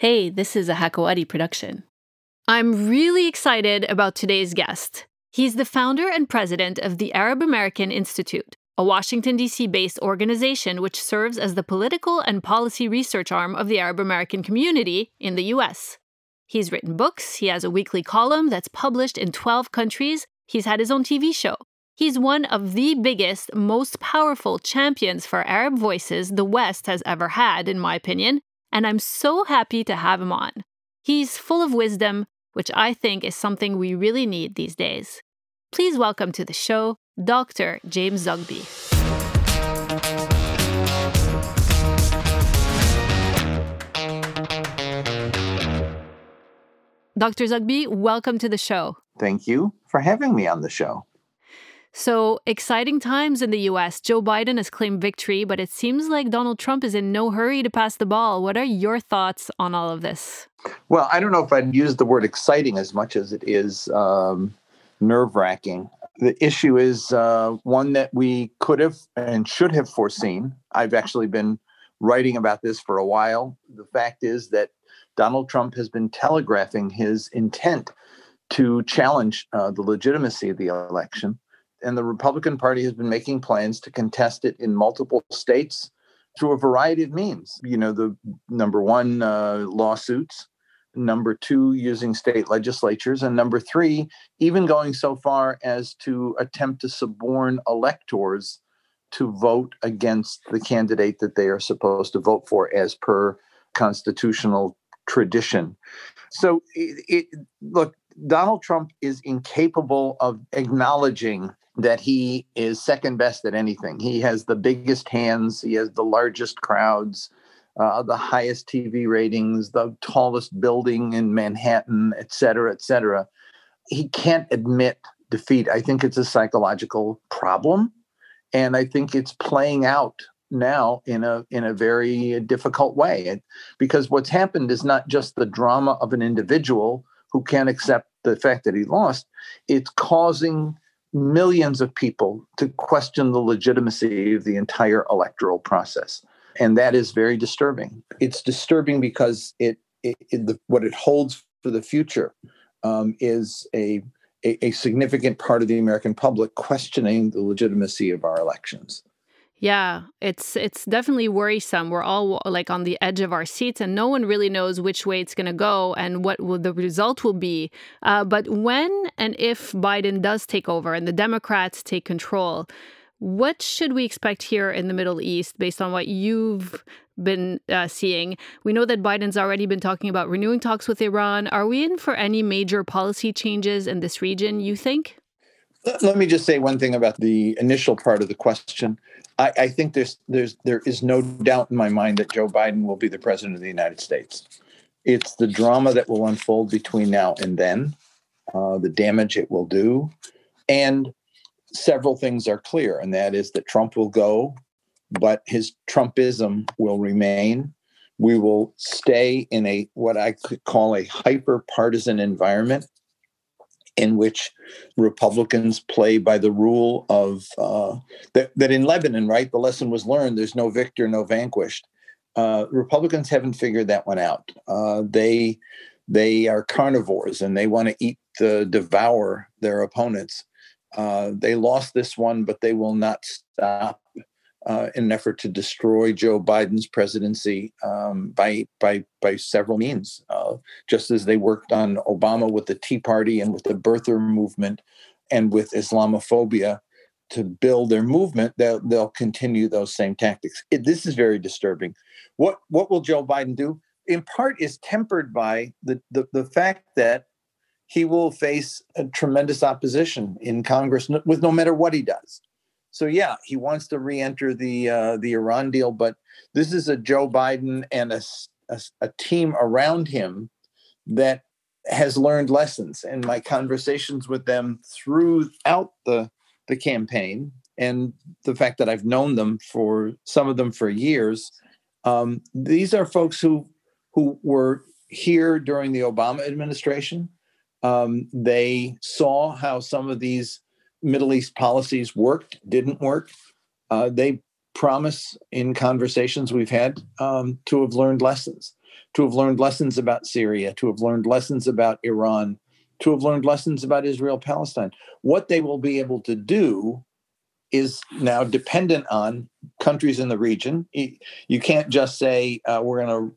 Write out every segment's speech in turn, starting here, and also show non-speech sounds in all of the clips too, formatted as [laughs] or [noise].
Hey, this is a Hakoati production. I'm really excited about today's guest. He's the founder and president of the Arab American Institute, a Washington, D.C. based organization which serves as the political and policy research arm of the Arab American community in the U.S. He's written books, he has a weekly column that's published in 12 countries, he's had his own TV show. He's one of the biggest, most powerful champions for Arab voices the West has ever had, in my opinion, and I'm so happy to have him on. He's full of wisdom, which I think is something we really need these days. Please welcome to the show Dr. James Zogby. Dr. Zogby, welcome to the show. Thank you for having me on the show. So, exciting times in the US. Joe Biden has claimed victory, but it seems like Donald Trump is in no hurry to pass the ball. What are your thoughts on all of this? Well, I don't know if I'd use the word exciting as much as it is um, nerve wracking. The issue is uh, one that we could have and should have foreseen. I've actually been writing about this for a while. The fact is that Donald Trump has been telegraphing his intent to challenge uh, the legitimacy of the election and the Republican Party has been making plans to contest it in multiple states through a variety of means. You know, the number one, uh, lawsuits, number two, using state legislatures, and number three, even going so far as to attempt to suborn electors to vote against the candidate that they are supposed to vote for as per constitutional tradition. So, it, it, look, Donald Trump is incapable of acknowledging that he is second best at anything. He has the biggest hands, he has the largest crowds, uh, the highest TV ratings, the tallest building in Manhattan, et cetera, et cetera. He can't admit defeat. I think it's a psychological problem. And I think it's playing out now in a in a very difficult way because what's happened is not just the drama of an individual who can't accept the fact that he lost it's causing millions of people to question the legitimacy of the entire electoral process. And that is very disturbing. It's disturbing because it, it, it the, what it holds for the future um, is a, a, a significant part of the American public questioning the legitimacy of our elections. Yeah, it's it's definitely worrisome. We're all like on the edge of our seats, and no one really knows which way it's going to go and what will the result will be. Uh, but when and if Biden does take over and the Democrats take control, what should we expect here in the Middle East based on what you've been uh, seeing? We know that Biden's already been talking about renewing talks with Iran. Are we in for any major policy changes in this region? You think? Let me just say one thing about the initial part of the question. I, I, think there's there's there is no doubt in my mind that Joe Biden will be the president of the United States. It's the drama that will unfold between now and then, uh, the damage it will do, and several things are clear, and that is that Trump will go, but his Trumpism will remain. We will stay in a what I could call a hyper partisan environment in which Republicans play by the rule of uh, that, that in Lebanon, right? The lesson was learned there's no victor, no vanquished. Uh, Republicans haven't figured that one out. Uh, they they are carnivores and they want to eat the devour their opponents. Uh, they lost this one, but they will not stop uh, in an effort to destroy Joe Biden's presidency um, by by by several means. Uh, just as they worked on Obama with the Tea Party and with the birther movement and with Islamophobia to build their movement, they'll they'll continue those same tactics. It, this is very disturbing. What what will Joe Biden do? In part, is tempered by the the, the fact that he will face a tremendous opposition in Congress with no matter what he does. So yeah, he wants to re-enter the uh, the Iran deal, but this is a Joe Biden and a, a, a team around him that has learned lessons. And my conversations with them throughout the the campaign, and the fact that I've known them for some of them for years, um, these are folks who who were here during the Obama administration. Um, they saw how some of these Middle East policies worked, didn't work. Uh, they promise in conversations we've had um, to have learned lessons. to have learned lessons about Syria, to have learned lessons about Iran, to have learned lessons about Israel Palestine. What they will be able to do is now dependent on countries in the region. You can't just say uh, we're going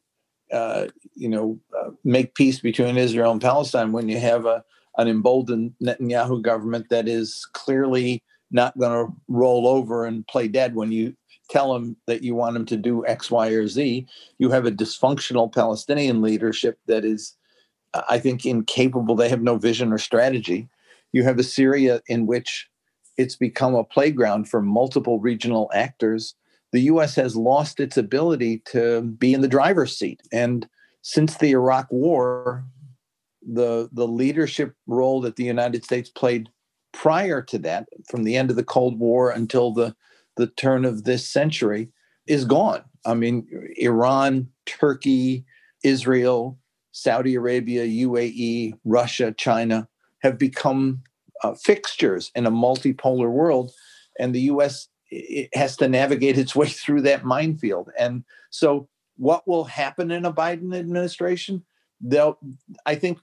to, uh, you know, uh, make peace between Israel and Palestine when you have a an emboldened Netanyahu government that is clearly not going to roll over and play dead when you tell them that you want them to do X, Y, or Z. You have a dysfunctional Palestinian leadership that is, I think, incapable. They have no vision or strategy. You have a Syria in which it's become a playground for multiple regional actors. The US has lost its ability to be in the driver's seat. And since the Iraq War, the, the leadership role that the United States played prior to that, from the end of the Cold War until the, the turn of this century, is gone. I mean, Iran, Turkey, Israel, Saudi Arabia, UAE, Russia, China have become uh, fixtures in a multipolar world, and the U.S. has to navigate its way [laughs] through that minefield. And so, what will happen in a Biden administration? They'll, I think,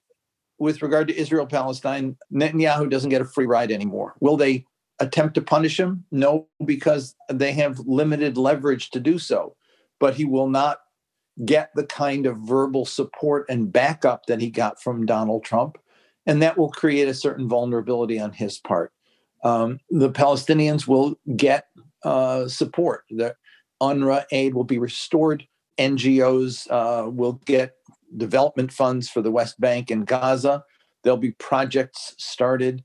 with regard to Israel Palestine, Netanyahu doesn't get a free ride anymore. Will they attempt to punish him? No, because they have limited leverage to do so. But he will not get the kind of verbal support and backup that he got from Donald Trump and that will create a certain vulnerability on his part. Um, the Palestinians will get uh, support. The UNRWA aid will be restored. NGOs uh, will get development funds for the West Bank and Gaza. There'll be projects started.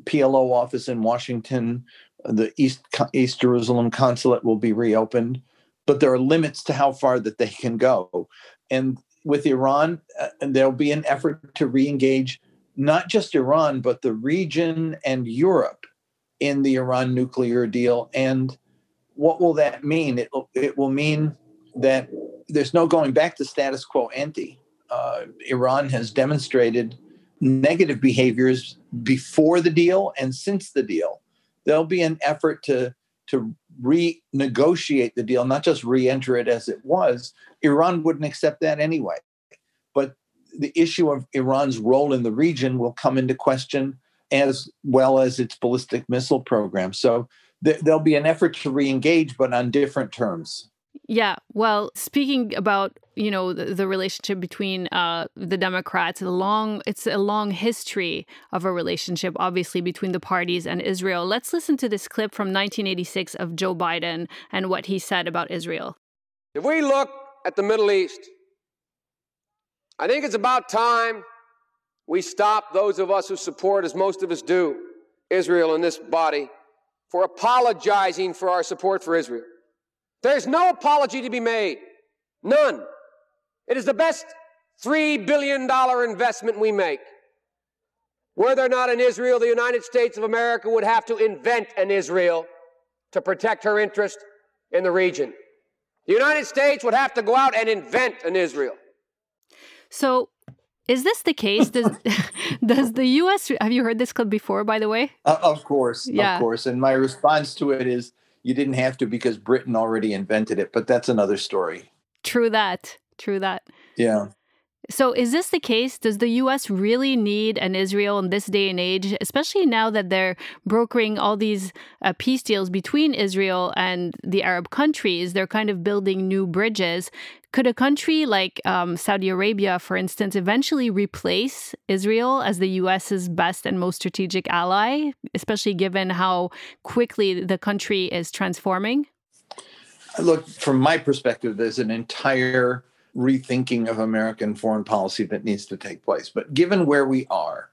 PLO office in Washington, the East East Jerusalem consulate will be reopened, but there are limits to how far that they can go. And with Iran, uh, there'll be an effort to re-engage not just Iran, but the region and Europe in the Iran nuclear deal. And what will that mean? It, it will mean that there's no going back to status quo ante. Uh, Iran has demonstrated negative behaviors before the deal and since the deal. There'll be an effort to to renegotiate the deal, not just re-enter it as it was. Iran wouldn't accept that anyway. But the issue of Iran's role in the region will come into question, as well as its ballistic missile program. So th- there'll be an effort to re-engage, but on different terms. Yeah, well, speaking about you know the, the relationship between uh, the Democrats, long it's a long history of a relationship, obviously between the parties and Israel. Let's listen to this clip from 1986 of Joe Biden and what he said about Israel. If we look at the Middle East, I think it's about time we stop those of us who support, as most of us do, Israel in this body, for apologizing for our support for Israel. There's no apology to be made. None. It is the best $3 billion investment we make. Were there not an Israel, the United States of America would have to invent an Israel to protect her interest in the region. The United States would have to go out and invent an Israel. So, is this the case? Does [laughs] does the U.S. have you heard this clip before? By the way, uh, of course, yeah. of course. And my response to it is, you didn't have to because Britain already invented it. But that's another story. True that. True that. Yeah. So, is this the case? Does the US really need an Israel in this day and age, especially now that they're brokering all these uh, peace deals between Israel and the Arab countries? They're kind of building new bridges. Could a country like um, Saudi Arabia, for instance, eventually replace Israel as the US's best and most strategic ally, especially given how quickly the country is transforming? Look, from my perspective, there's an entire rethinking of American foreign policy that needs to take place. But given where we are,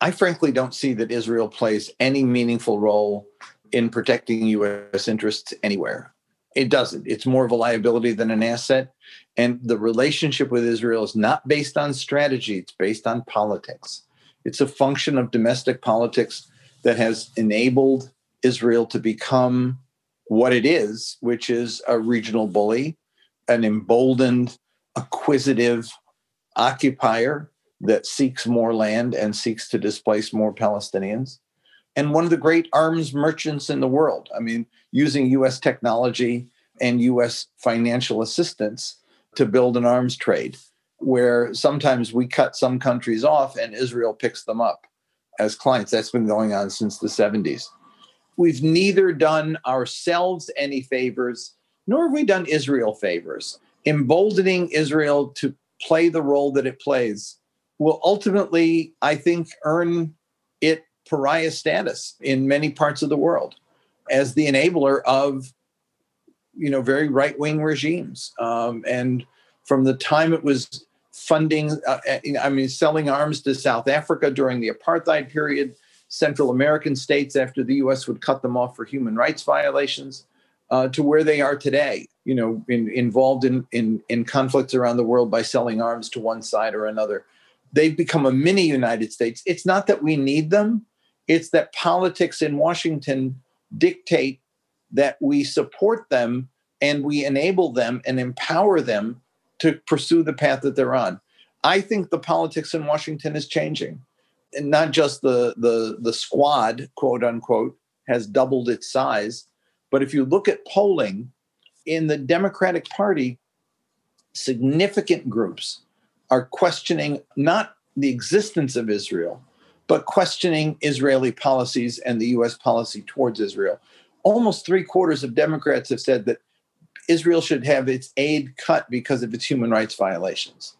I frankly don't see that Israel plays any meaningful role in protecting U.S. interests anywhere. It doesn't. It's more of a liability than an asset. And the relationship with Israel is not based on strategy, it's based on politics. It's a function of domestic politics that has enabled Israel to become what it is, which is a regional bully, an emboldened acquisitive occupier that seeks more land and seeks to displace more Palestinians, and one of the great arms merchants in the world. I mean, using US technology and US financial assistance to build an arms trade, where sometimes we cut some countries off and Israel picks them up as clients. That's been going on since the 70s. We've neither done ourselves any favors, nor have we done Israel favors. Emboldening Israel to play the role that it plays will ultimately, I think, earn it pariah status in many parts of the world as the enabler of you know very right wing regimes. Um, and from the time it was funding uh, i mean selling arms to south africa during the apartheid period central american states after the us would cut them off for human rights violations uh, to where they are today you know in, involved in, in in conflicts around the world by selling arms to one side or another they've become a mini united states it's not that we need them it's that politics in washington dictate that we support them and we enable them and empower them to pursue the path that they're on. I think the politics in Washington is changing. And not just the the the squad, quote unquote, has doubled its size, but if you look at polling in the Democratic Party, significant groups are questioning not the existence of Israel, but questioning Israeli policies and the US policy towards Israel. Almost three quarters of Democrats have said that Israel should have its aid cut because of its human rights violations.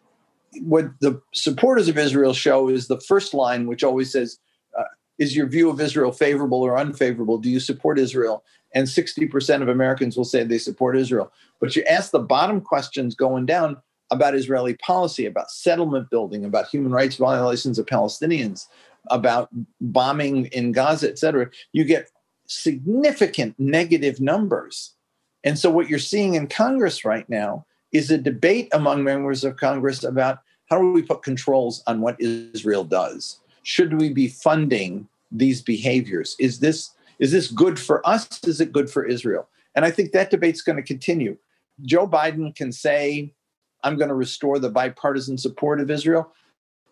What the supporters of Israel show is the first line, which always says, uh, Is your view of Israel favorable or unfavorable? Do you support Israel? And 60% of Americans will say they support Israel. But you ask the bottom questions going down about Israeli policy, about settlement building, about human rights violations of Palestinians, about bombing in Gaza, et cetera, you get significant negative numbers. And so, what you're seeing in Congress right now is a debate among members of Congress about how do we put controls on what Israel does? Should we be funding these behaviors? Is this is this good for us? Is it good for Israel? And I think that debate's going to continue. Joe Biden can say, I'm going to restore the bipartisan support of Israel.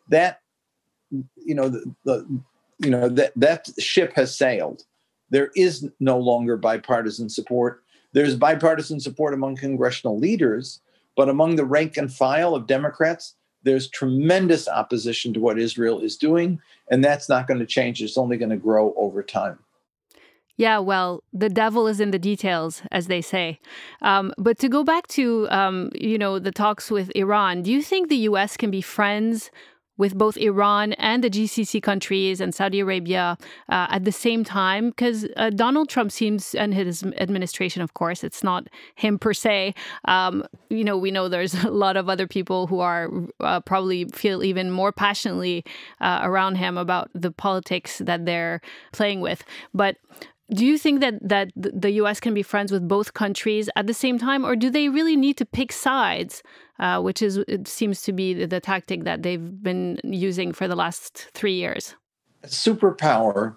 That you know the, the you know that that ship has sailed. There is no longer bipartisan support. There's bipartisan support among congressional leaders, but among the rank and file of Democrats, there's tremendous opposition to what Israel is doing, and that's not going to change. It's only going to grow over time. Yeah, well, the devil is in the details, as they say. Um, but to go back to, um, you know, the talks with Iran, do you think the U.S. can be friends with both Iran and the GCC countries and Saudi Arabia uh, at the same time? Because uh, Donald Trump seems, and his administration, of course, it's not him per se. Um, you know, we know there's [laughs] a lot of other people who are uh, probably feel even more passionately uh, around him about the politics that they're playing with. But do you think that that the U.S. can be friends with both countries at the same time, or do they really need to pick sides, uh, which is it seems to be the, the tactic that they've been using for the last three years? A superpower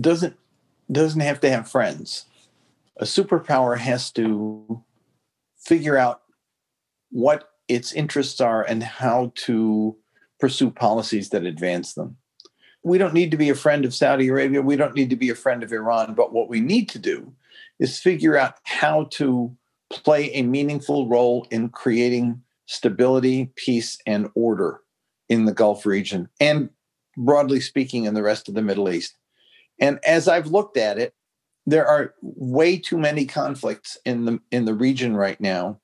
doesn't doesn't have to have friends. A superpower has to figure out what its interests are and how to pursue policies that advance them we don't need to be a friend of Saudi Arabia. We don't need to be a friend of Iran. But what we need to do is figure out how to play a meaningful role in creating stability, peace, and order in the Gulf region and broadly speaking in the rest of the Middle East. And as I've looked at it, there are way too many conflicts in the in the region right now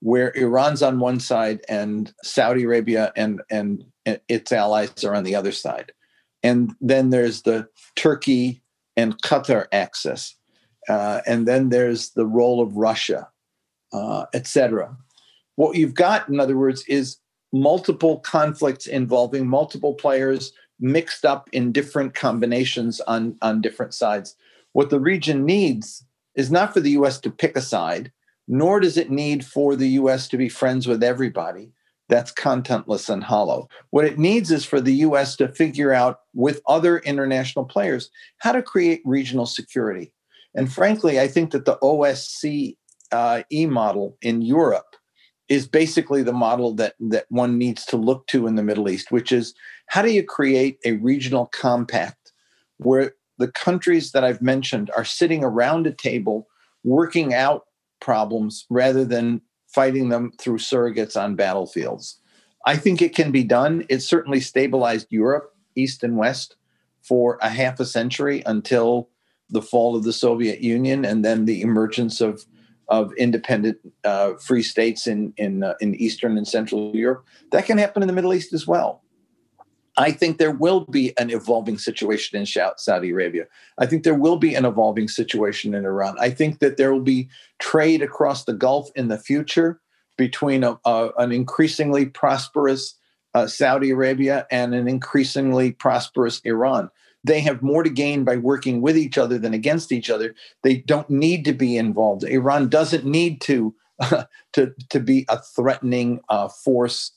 where Iran's on one side and Saudi Arabia and and its allies are on the other side. And then there's the Turkey and Qatar axis. Uh, and then there's the role of Russia, uh, etc. What you've got, in other words, is multiple conflicts involving multiple players mixed up in different combinations on, on different sides. What the region needs is not for the US to pick a side, nor does it need for the US to be friends with everybody that's contentless and hollow. What it needs is for the US to figure out with other international players how to create regional security. And frankly, I think that the OSCE uh, E model in Europe is basically the model that, that one needs to look to in the Middle East, which is how do you create a regional compact where the countries that I've mentioned are sitting around a table working out problems rather than fighting them through surrogates on battlefields. I think it can be done. It certainly stabilized Europe, East and West, for a half a century until the fall of the Soviet Union and then the emergence of of independent uh, free states in in uh, in Eastern and Central Europe. That can happen in the Middle East as well. I think there will be an evolving situation in Saudi Arabia. I think there will be an evolving situation in Iran. I think that there will be trade across the Gulf in the future between a, a, an increasingly prosperous uh, Saudi Arabia and an increasingly prosperous Iran. They have more to gain by working with each other than against each other. They don't need to be involved. Iran doesn't need to uh, [laughs] to to be a threatening uh, force.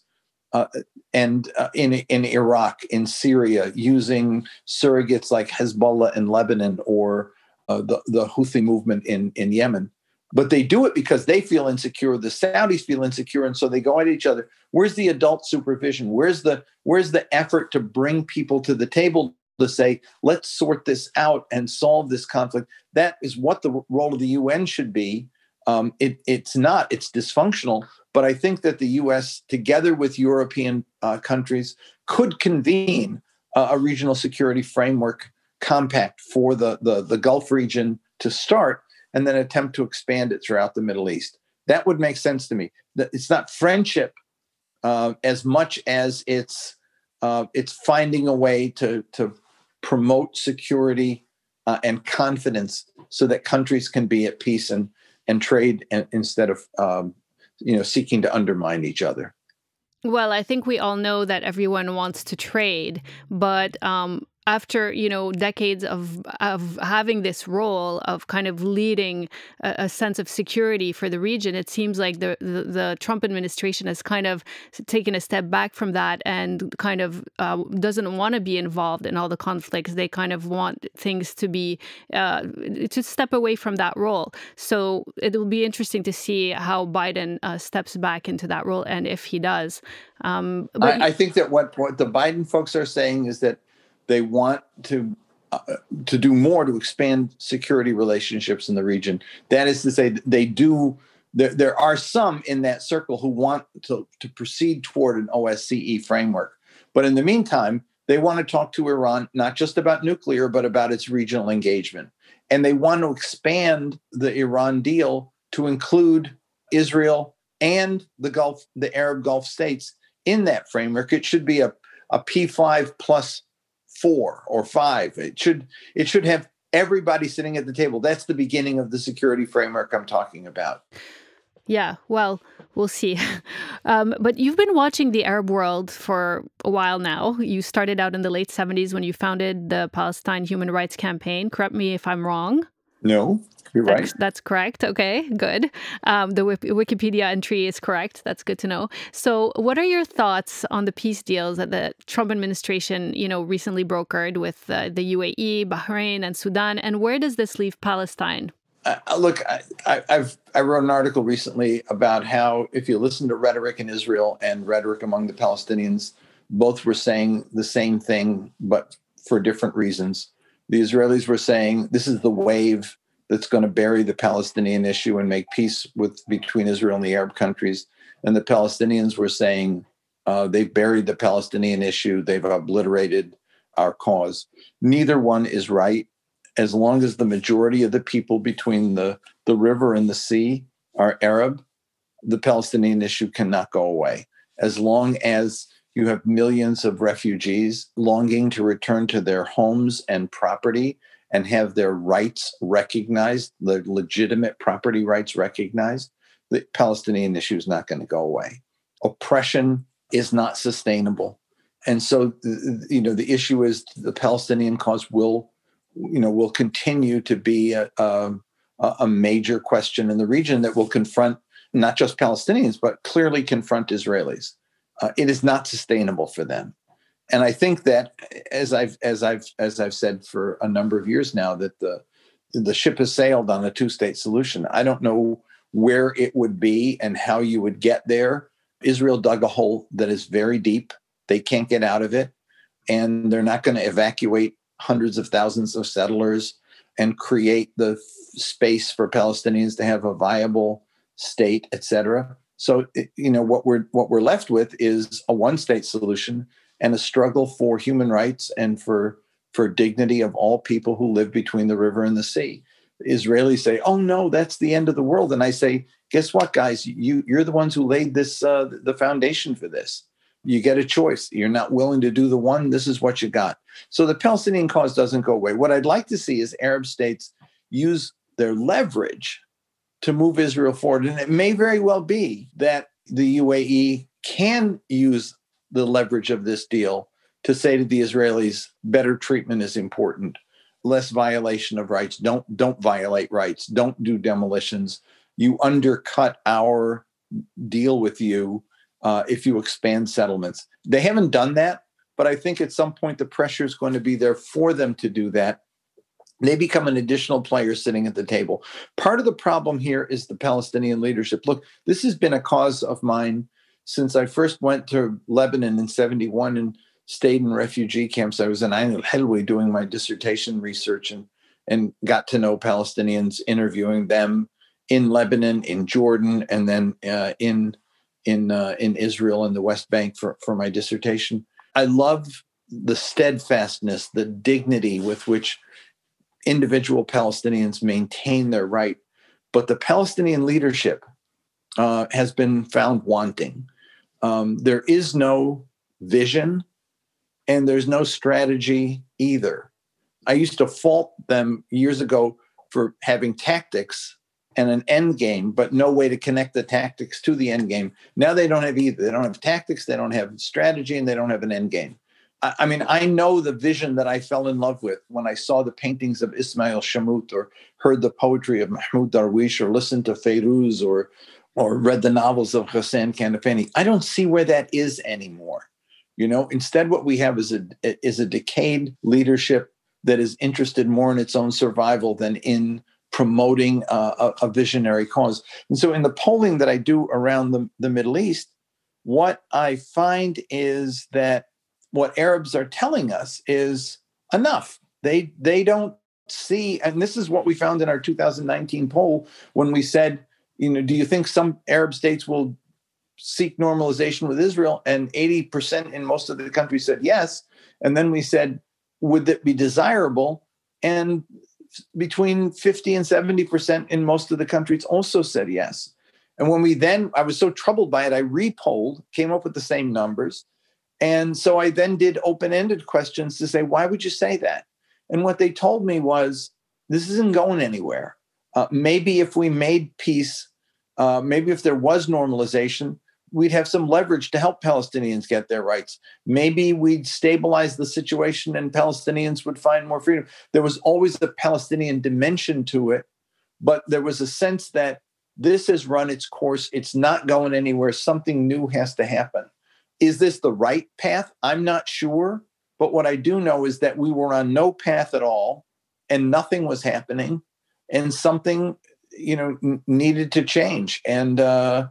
Uh, and uh, in in Iraq, in Syria, using surrogates like Hezbollah in Lebanon or uh, the the Houthi movement in in Yemen, but they do it because they feel insecure. The Saudis feel insecure, and so they go at each other. Where's the adult supervision? Where's the where's the effort to bring people to the table to say, let's sort this out and solve this conflict. That is what the role of the UN should be. Um, it, it's not, it's dysfunctional. But I think that the US, together with European uh, countries, could convene a regional security framework compact for the, the, the Gulf region to start and then attempt to expand it throughout the Middle East. That would make sense to me. It's not friendship uh, as much as it's uh, it's finding a way to to promote security uh, and confidence so that countries can be at peace and and trade and, instead of um, you know seeking to undermine each other. Well i think we all know that everyone wants to trade but um, after you know decades of of having this role of kind of leading a, a sense of security for the region, it seems like the, the, the Trump administration has kind of taken a step back from that and kind of uh, doesn't want to be involved in all the conflicts. They kind of want things to be uh, to step away from that role. So it will be interesting to see how Biden uh, steps back into that role and if he does. Um, I, I think that what what the Biden folks are saying is that they want to uh, to do more to expand security relationships in the region. That is to say, they do. There, there are some in that circle who want to, to proceed toward an OSCE framework. But in the meantime, they want to talk to Iran not just about nuclear, but about its regional engagement. And they want to expand the Iran deal to include Israel and the Gulf, the Arab Gulf states in that framework. It should be a, a P5 plus four or five. It should it should have everybody sitting at the table. That's the beginning of the security framework I'm talking about. Yeah, well, we'll see. [laughs] Um, but you've been watching the Arab world for a while now. You started out in the late 70s when you founded the Palestine Human Rights Campaign. Correct me if I'm wrong. No, you're that's, right. That's correct. Okay, good. Um, the Wikipedia entry is correct. That's good to know. So, what are your thoughts on the peace deals that the Trump administration, you know, recently brokered with uh, the UAE, Bahrain, and Sudan? And where does this leave Palestine? Uh, look, I, have I wrote an article recently about how if you listen to rhetoric in Israel and rhetoric among the Palestinians, both were saying the same thing, but for different reasons. The Israelis were saying this is the wave that's going to bury the Palestinian issue and make peace with between Israel and the Arab countries. And the Palestinians were saying uh, they've buried the Palestinian issue, they've obliterated our cause. Neither one is right. As long as the majority of the people between the, the river and the sea are Arab, the Palestinian issue cannot go away. As long as you have millions of refugees longing to return to their homes and property and have their rights recognized, the legitimate property rights recognized, the Palestinian issue is not going to go away. Oppression is not sustainable. And so, you know, the issue is the Palestinian cause will, you know, will continue to be a, a, a major question in the region that will confront not just Palestinians, but clearly confront Israelis. Uh, it is not sustainable for them and I think that as I've as I've as I've said for a number of years now that the the ship has sailed on a two-state solution. I don't know where it would be and how you would get there. Israel dug a hole that is very deep. They can't get out of it, and they're not going to evacuate hundreds of thousands of settlers and create the space for Palestinians to have a viable state, etc. So you know what we're what we're left with is a one state solution and a struggle for human rights and for for dignity of all people who live between the river and the sea. Israelis say, "Oh no, that's the end of the world," and I say, "Guess what, guys? You you're the ones who laid this uh, the foundation for this. You get a choice. You're not willing to do the one. This is what you got." So the Palestinian cause doesn't go away. What I'd like to see is Arab states use their leverage to move Israel forward, and it may very well be that the UAE can use the leverage of this deal to say to the Israelis, better treatment is important, less violation of rights. Don't don't violate rights. Don't do demolitions. You undercut our deal with you uh, if you expand settlements. They haven't done that, but I think at some point the pressure is going to be there for them to do that. They become an additional player sitting at the table. Part of the problem here is the Palestinian leadership. Look, this has been a cause of mine since I first went to Lebanon in 71 and stayed in refugee camps. I was in Ain al doing my dissertation research and, and got to know Palestinians, interviewing them in Lebanon, in Jordan, and then uh, in in uh, in Israel and the West Bank for, for my dissertation. I love the steadfastness, the dignity with which individual Palestinians maintain their right, but the Palestinian leadership uh, has been found wanting. Um, there is no vision and there's no strategy either. I used to fault them years ago for having tactics and an end game, but no way to connect the tactics to the end game. Now they don't have either. They don't have tactics, they don't have strategy, and they don't have an end game. I, mean, I know the vision that I fell in love with when I saw the paintings of Ismail Shammout or heard the poetry of Mahmoud Darwish or listened to Fairuz or or read the novels of Ghassan Kanafani. I don't see where that is anymore. You know, instead, what we have is a is a decayed leadership that is interested more in its own survival than in promoting a, a, visionary cause. And so, in the polling that I do around the, the Middle East, what I find is that what Arabs are telling us is enough. They they don't see, and this is what we found in our 2019 poll when we said you know, do you think some Arab states will seek normalization with Israel? And 80% in most of the countries said yes. And then we said, would that be desirable? And between 50 and 70% in most of the countries also said yes. And when we then, I was so troubled by it, I repolled, came up with the same numbers. And so I then did open ended questions to say, why would you say that? And what they told me was, this isn't going anywhere. Uh, maybe if we made peace, uh, maybe if there was normalization, we'd have some leverage to help Palestinians get their rights. Maybe we'd stabilize the situation and Palestinians would find more freedom. There was always a Palestinian dimension to it, but there was a sense that this has run its course. It's not going anywhere. Something new has to happen. Is this the right path? I'm not sure. But what I do know is that we were on no path at all and nothing was happening and something you know n- needed to change and uh,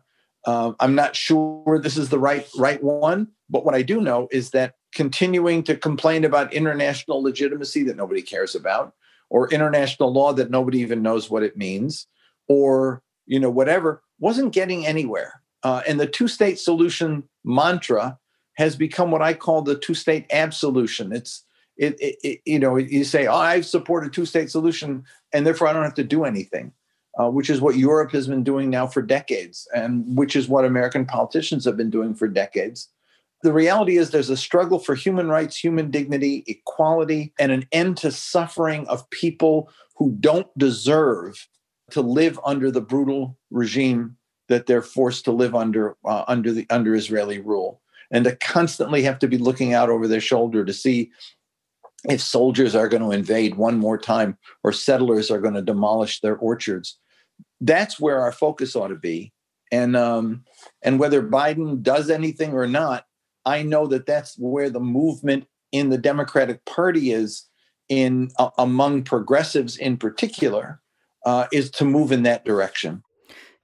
uh, i'm not sure this is the right right one but what i do know is that continuing to complain about international legitimacy that nobody cares about or international law that nobody even knows what it means or you know whatever wasn't getting anywhere uh, and the two state solution mantra has become what i call the two state absolution. It's it, it, it, you know you say oh, i support a two-state solution and therefore i don't have to do anything uh, which is what europe has been doing now for decades and which is what american politicians have been doing for decades. The reality is there's a struggle for human rights human dignity equality and an end to suffering of people who don't deserve to live under the brutal regime that they're forced to live under uh, under the under israeli rule and to constantly have to be looking out over their shoulder to see if soldiers are going to invade one more time or settlers are going to demolish their orchards. That's where our focus ought to be. And um, and whether Biden does anything or not, I know that that's where the movement in the Democratic Party is in uh, among progressives in particular uh, is to move in that direction.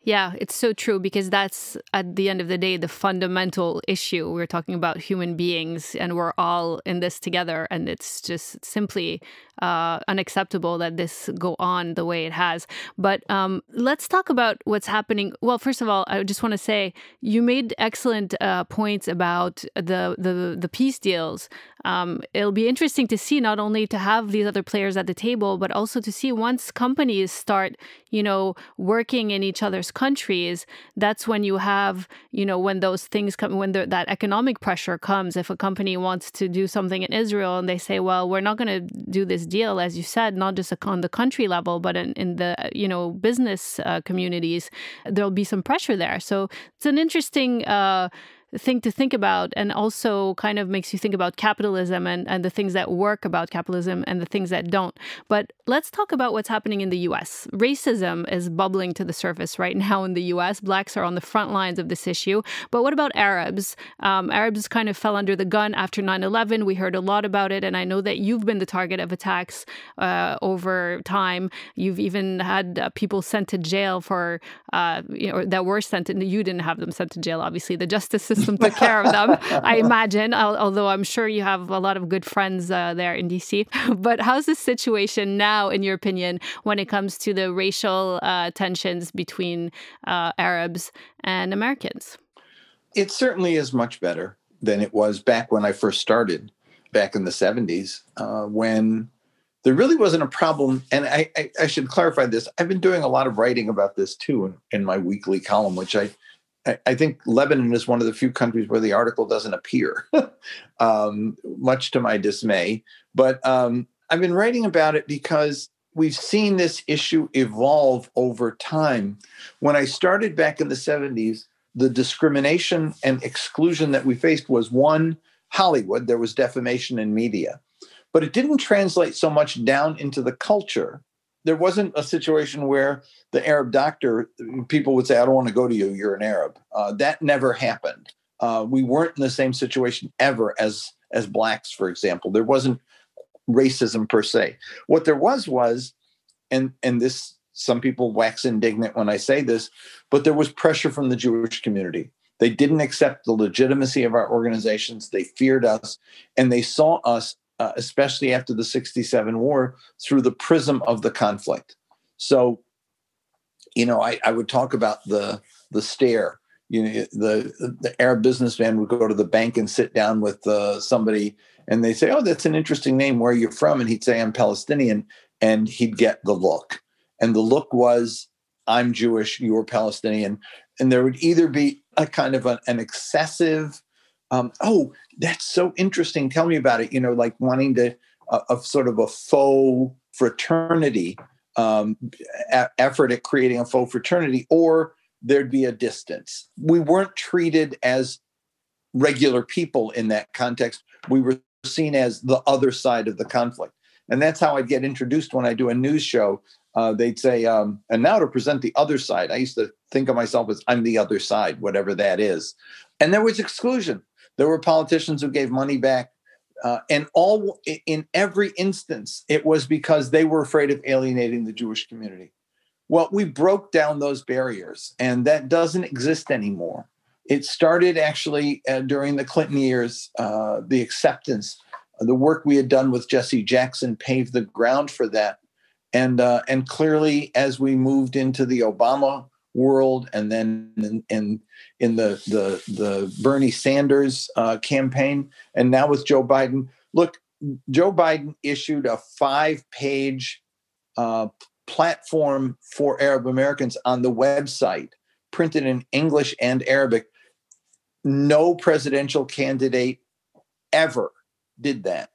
Yeah, it's so true because that's at the end of the day the fundamental issue. We're talking about human beings and we're all in this together. And it's just simply uh, unacceptable that this go on the way it has. But um, let's talk about what's happening. Well, first of all, I just want to say you made excellent uh, points about the, the, the peace deals. Um, it'll be interesting to see not only to have these other players at the table, but also to see once companies start, you know, working in each other's countries, that's when you have, you know, when those things come, when the, that economic pressure comes. If a company wants to do something in Israel and they say, well, we're not going to do this deal, as you said, not just on the country level, but in, in the, you know, business uh, communities, there'll be some pressure there. So it's an interesting, uh, thing to think about and also kind of makes you think about capitalism and, and the things that work about capitalism and the things that don't. But let's talk about what's happening in the US. Racism is bubbling to the surface right [laughs] now in the US. Blacks are on the front lines of this issue. But what about Arabs? Um, Arabs kind of fell under the gun after 9 11. We heard a lot about it. And I know that you've been the target of attacks uh, over time. You've even had uh, people sent to jail for, uh, you know, that were sent, and you didn't have them sent to jail, obviously. The justice system system took care of them, I imagine, although I'm sure you have a lot of good friends uh, there in DC. [laughs] But how's the situation now, in your opinion, when it comes to the racial uh, tensions between uh, Arabs and Americans? It certainly is much better than it was back when I first started, back in the 70s, uh, when there really wasn't a problem. And I, I, I, should clarify this. I've been doing a lot of writing about this too in, in my weekly column, which I I think Lebanon is one of the few countries where the article doesn't appear, [laughs] um, much to my dismay. But um, I've been writing about it because we've seen this issue evolve over time. When I started back in the 70s, the discrimination and exclusion that we faced was one, Hollywood, there was defamation in media, but it didn't translate so much down into the culture there wasn't a situation where the Arab doctor, people would say, I don't want to go to you, you're an Arab. Uh, that never happened. Uh, we weren't in the same situation ever as as blacks, for example. There wasn't racism per se. What there was was, and and this some people wax indignant when I say this, but there was pressure from the Jewish community. They didn't accept the legitimacy of our organizations. They feared us, and they saw us uh, especially after the 67 war, through the prism of the conflict. So, you know, I, I would talk about the the stare. You know, the the Arab businessman would go to the bank and sit down with uh, somebody, and they say, "Oh, that's an interesting name. Where are you from?" And he'd say, "I'm Palestinian," and he'd get the look, and the look was, "I'm Jewish. You're Palestinian," and there would either be a kind of a, an excessive um, oh, that's so interesting. Tell me about it. You know, like wanting to, uh, a sort of a faux fraternity um, a- effort at creating a faux fraternity, or there'd be a distance. We weren't treated as regular people in that context. We were seen as the other side of the conflict. And that's how I'd get introduced when I do a news show. Uh, they'd say, um, and now to present the other side. I used to think of myself as I'm the other side, whatever that is. And there was exclusion. There were politicians who gave money back. Uh, and all in every instance, it was because they were afraid of alienating the Jewish community. Well, we broke down those barriers, and that doesn't exist anymore. It started actually uh, during the Clinton years, uh, the acceptance, the work we had done with Jesse Jackson paved the ground for that. And, uh, and clearly, as we moved into the Obama world, and then in, in, in the, the, the Bernie Sanders uh, campaign, and now with Joe Biden. Look, Joe Biden issued a five page uh, platform for Arab Americans on the website, printed in English and Arabic. No presidential candidate ever did that.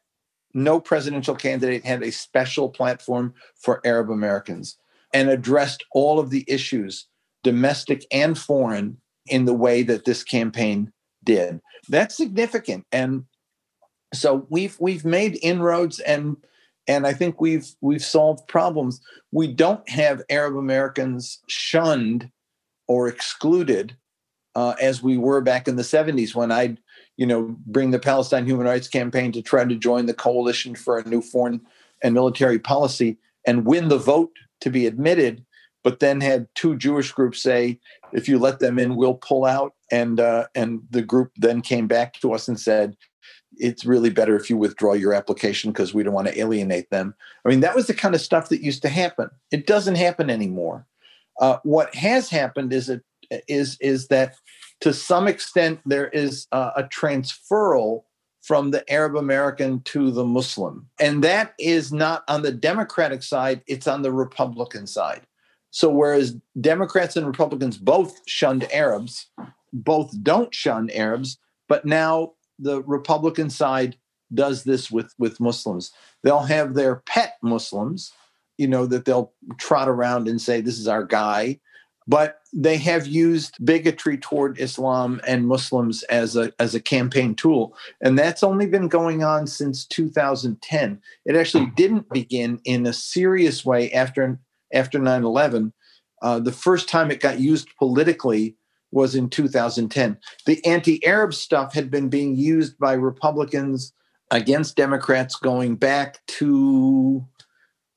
No presidential candidate had a special platform for Arab Americans and addressed all of the issues domestic and foreign, in the way that this campaign did. That's significant. And so we've we've made inroads and and I think we've we've solved problems. We don't have Arab Americans shunned or excluded uh, as we were back in the 70s when I'd you know bring the Palestine Human Rights Campaign to try to join the coalition for a new foreign and military policy and win the vote to be admitted but then had two Jewish groups say, if you let them in, we'll pull out. And uh, and the group then came back to us and said, it's really better if you withdraw your application because we don't want to alienate them. I mean, that was the kind of stuff that used to happen. It doesn't happen anymore. Uh, what has happened is it is is that to some extent there is a transferal from the Arab American to the Muslim, and that is not on the Democratic side; it's on the Republican side. So whereas Democrats and Republicans both shunned Arabs, both don't shun Arabs, but now the Republican side does this with with Muslims. They'll have their pet Muslims, you know, that they'll trot around and say, "This is our guy," but they have used bigotry toward Islam and Muslims as a as a campaign tool, and that's only been going on since 2010. It actually didn't begin in a serious way after after 9/11. Uh, the first time it got used politically was in 2010. The anti Arab stuff had been being used by Republicans against Democrats going back to,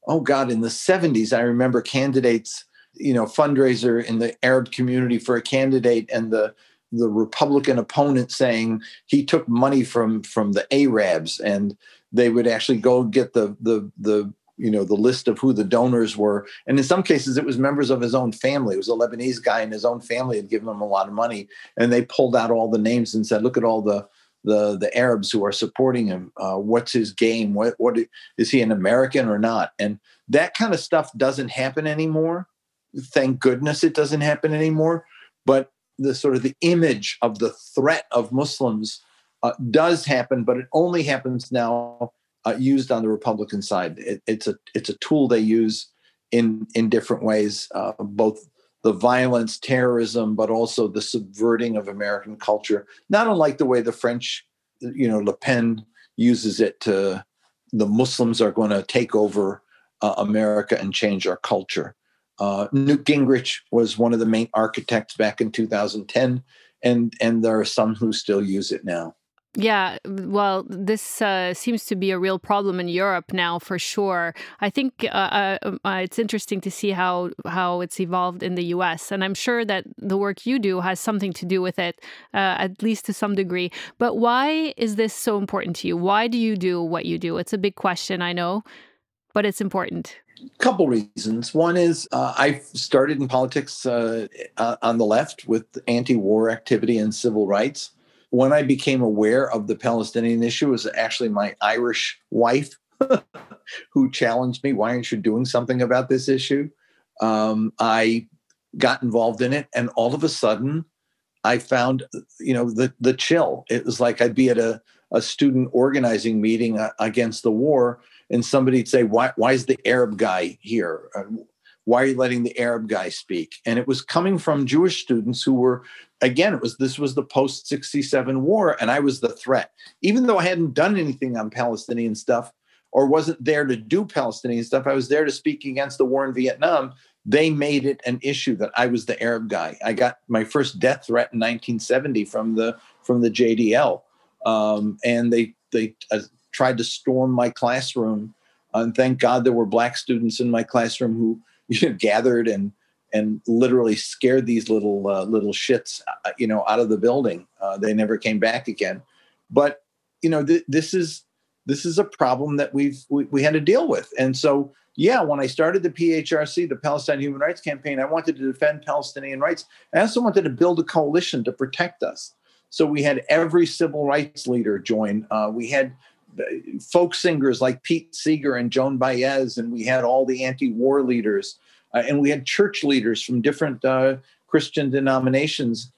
oh God, in the 70s. I remember candidates, you know, fundraiser in the Arab community for a candidate and the the Republican opponent saying he took money from from the Arabs and they would actually go get the the the you know the list of who the donors were. And in some cases it was members of his own family. It was a lebanese guy and his own family had given him a lot of money. And they pulled out all the names and said look at all the the the arabs who are supporting him. Uh, what's his game? What what is he an american or not? And that kind of stuff doesn't happen anymore. Thank goodness it doesn't happen anymore. But the sort of the image of the threat of muslims uh, does happen but it only happens now uh, used on the Republican side. It, it's a it's a tool they use in in different ways, uh, both the violence, terrorism, but also the subverting of American culture. Not unlike the way the French, you know, Le Pen uses it to the Muslims are going to take over uh, America and change our culture. Uh, Newt Gingrich was one of the main architects back in 2010, and and there are some who still use it now. Yeah, well, this uh, seems to be a real problem in Europe now, for sure. I think uh, uh, um, uh, it's interesting to see how how it's evolved in the U.S., and I'm sure that the work you do has something to do with it, uh, at least to some degree. But why is this so important to you? Why do you do what you do? It's a big question, I know, but it's important couple reasons. One is uh, I started in politics on the left with anti-war activity and civil rights when I became aware of the Palestinian issue, was actually my Irish wife [laughs] who challenged me. Why aren't you doing something about this issue? Um, I got involved in it, and all of a sudden, I found, you know, the the chill. It was like I'd be at a a student organizing meeting uh, against the war, and somebody'd say, "Why why is the Arab guy here? Why are you letting the Arab guy speak? And it was coming from Jewish students who were, again, it was this was the post 67 war, and I was the threat. Even though I hadn't done anything on Palestinian stuff or wasn't there to do Palestinian stuff, I was there to speak against the war in Vietnam. They made it an issue that I was the Arab guy. I got my first death threat in 1970 from the from the JDL, um, and they they uh, tried to storm my classroom. And thank God there were black students in my classroom who [laughs] you know, gathered and and literally scared these little uh, little shits, uh, you know, out of the building. Uh, they never came back again. But you know, th- this is this is a problem that we've we, we had to deal with. And so, yeah, when I started the PHRC, the Palestine Human Rights Campaign, I wanted to defend Palestinian rights. I also wanted to build a coalition to protect us. So we had every civil rights leader join. Uh, we had folk singers like Pete Seeger and Joan Baez, and we had all the anti-war leaders, uh, and we had church leaders from different uh, Christian denominations,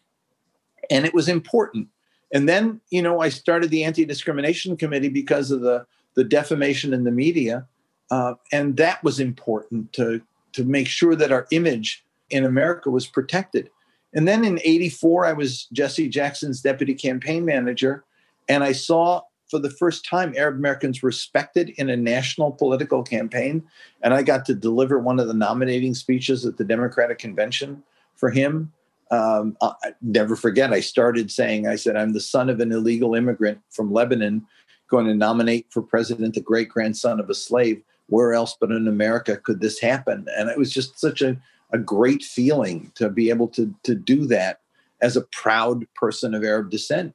and it was important. And then, you know, I started the anti-discrimination committee because of the the defamation in the media, uh, and that was important to to make sure that our image in America was protected. And then in '84, I was Jesse Jackson's deputy campaign manager, and I saw for the first time, Arab Americans were respected in a national political campaign. And I got to deliver one of the nominating speeches at the Democratic Convention for him. Um, I never forget, I started saying, I said, I'm the son of an illegal immigrant from Lebanon, going to nominate for president the great grandson of a slave. Where else but in America could this happen? And it was just such a, a great feeling to be able to to do that as a proud person of Arab descent.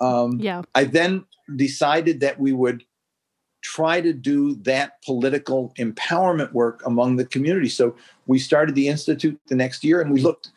Um, yeah. I then decided that we would try to do that political empowerment work among the community. So we started the institute the next year, and we looked.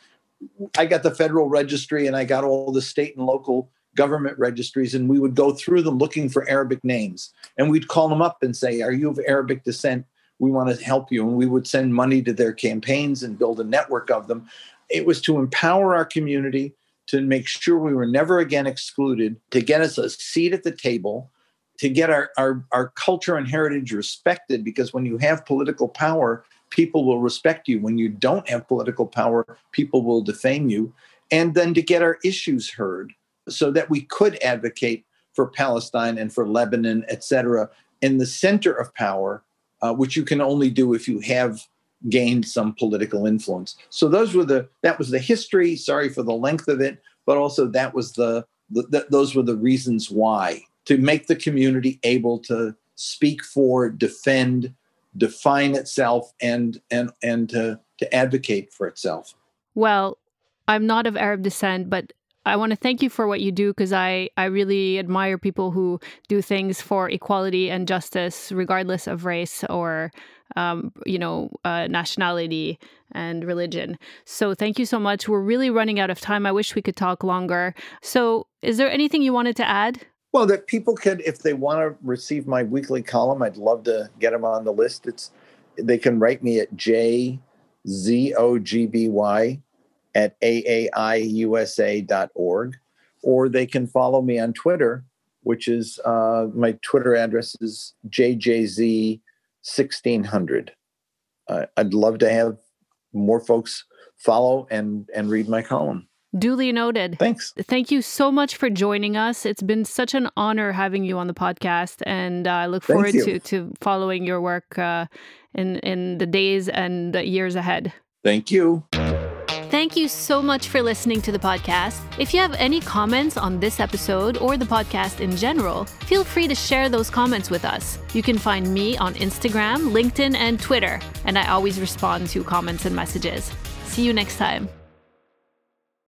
I got the federal registry, and I got all the state and local government registries, and we would go through them looking for Arabic names, and we'd call them up and say, "Are you of Arabic descent? We want to help you." And we would send money to their campaigns and build a network of them. It was to empower our community to make sure we were never again excluded, to get us a seat at the table, to get our, our, our culture and heritage respected. Because when you have political power, people will respect you. When you don't have political power, people will defame you. And then to get our issues heard so that we could advocate for Palestine and for Lebanon, et cetera, in the center of power, uh, which you can only do if you have gained some political influence. So those were the that was the history. Sorry for the length of it, but also that was the, the, the those were the reasons why to make the community able to speak for, defend, define itself, and and and to to advocate for itself. Well, I'm not of Arab descent, but I want to thank you for what you do because I, I really admire people who do things for equality and justice, regardless of race or, um, you know, uh, nationality and religion. So thank you so much. We're really running out of time. I wish we could talk longer. So, is there anything you wanted to add? Well, that people could, if they want to receive my weekly column, I'd love to get them on the list. It's they can write me at J Z O G B Y at aaiusa.org, or they can follow me on Twitter, which is uh, my Twitter address is JJZ1600. Uh, I'd love to have more folks follow and, and read my column. Duly noted. Thanks. Thank you so much for joining us. It's been such an honor having you on the podcast, and uh, I look forward to, to following your work uh, in in the days and the years ahead. Thank you. Thank you so much for listening to the podcast. If you have any comments on this episode or the podcast in general, feel free to share those comments with us. You can find me on Instagram, LinkedIn, and Twitter, and I always respond to comments and messages. See you next time.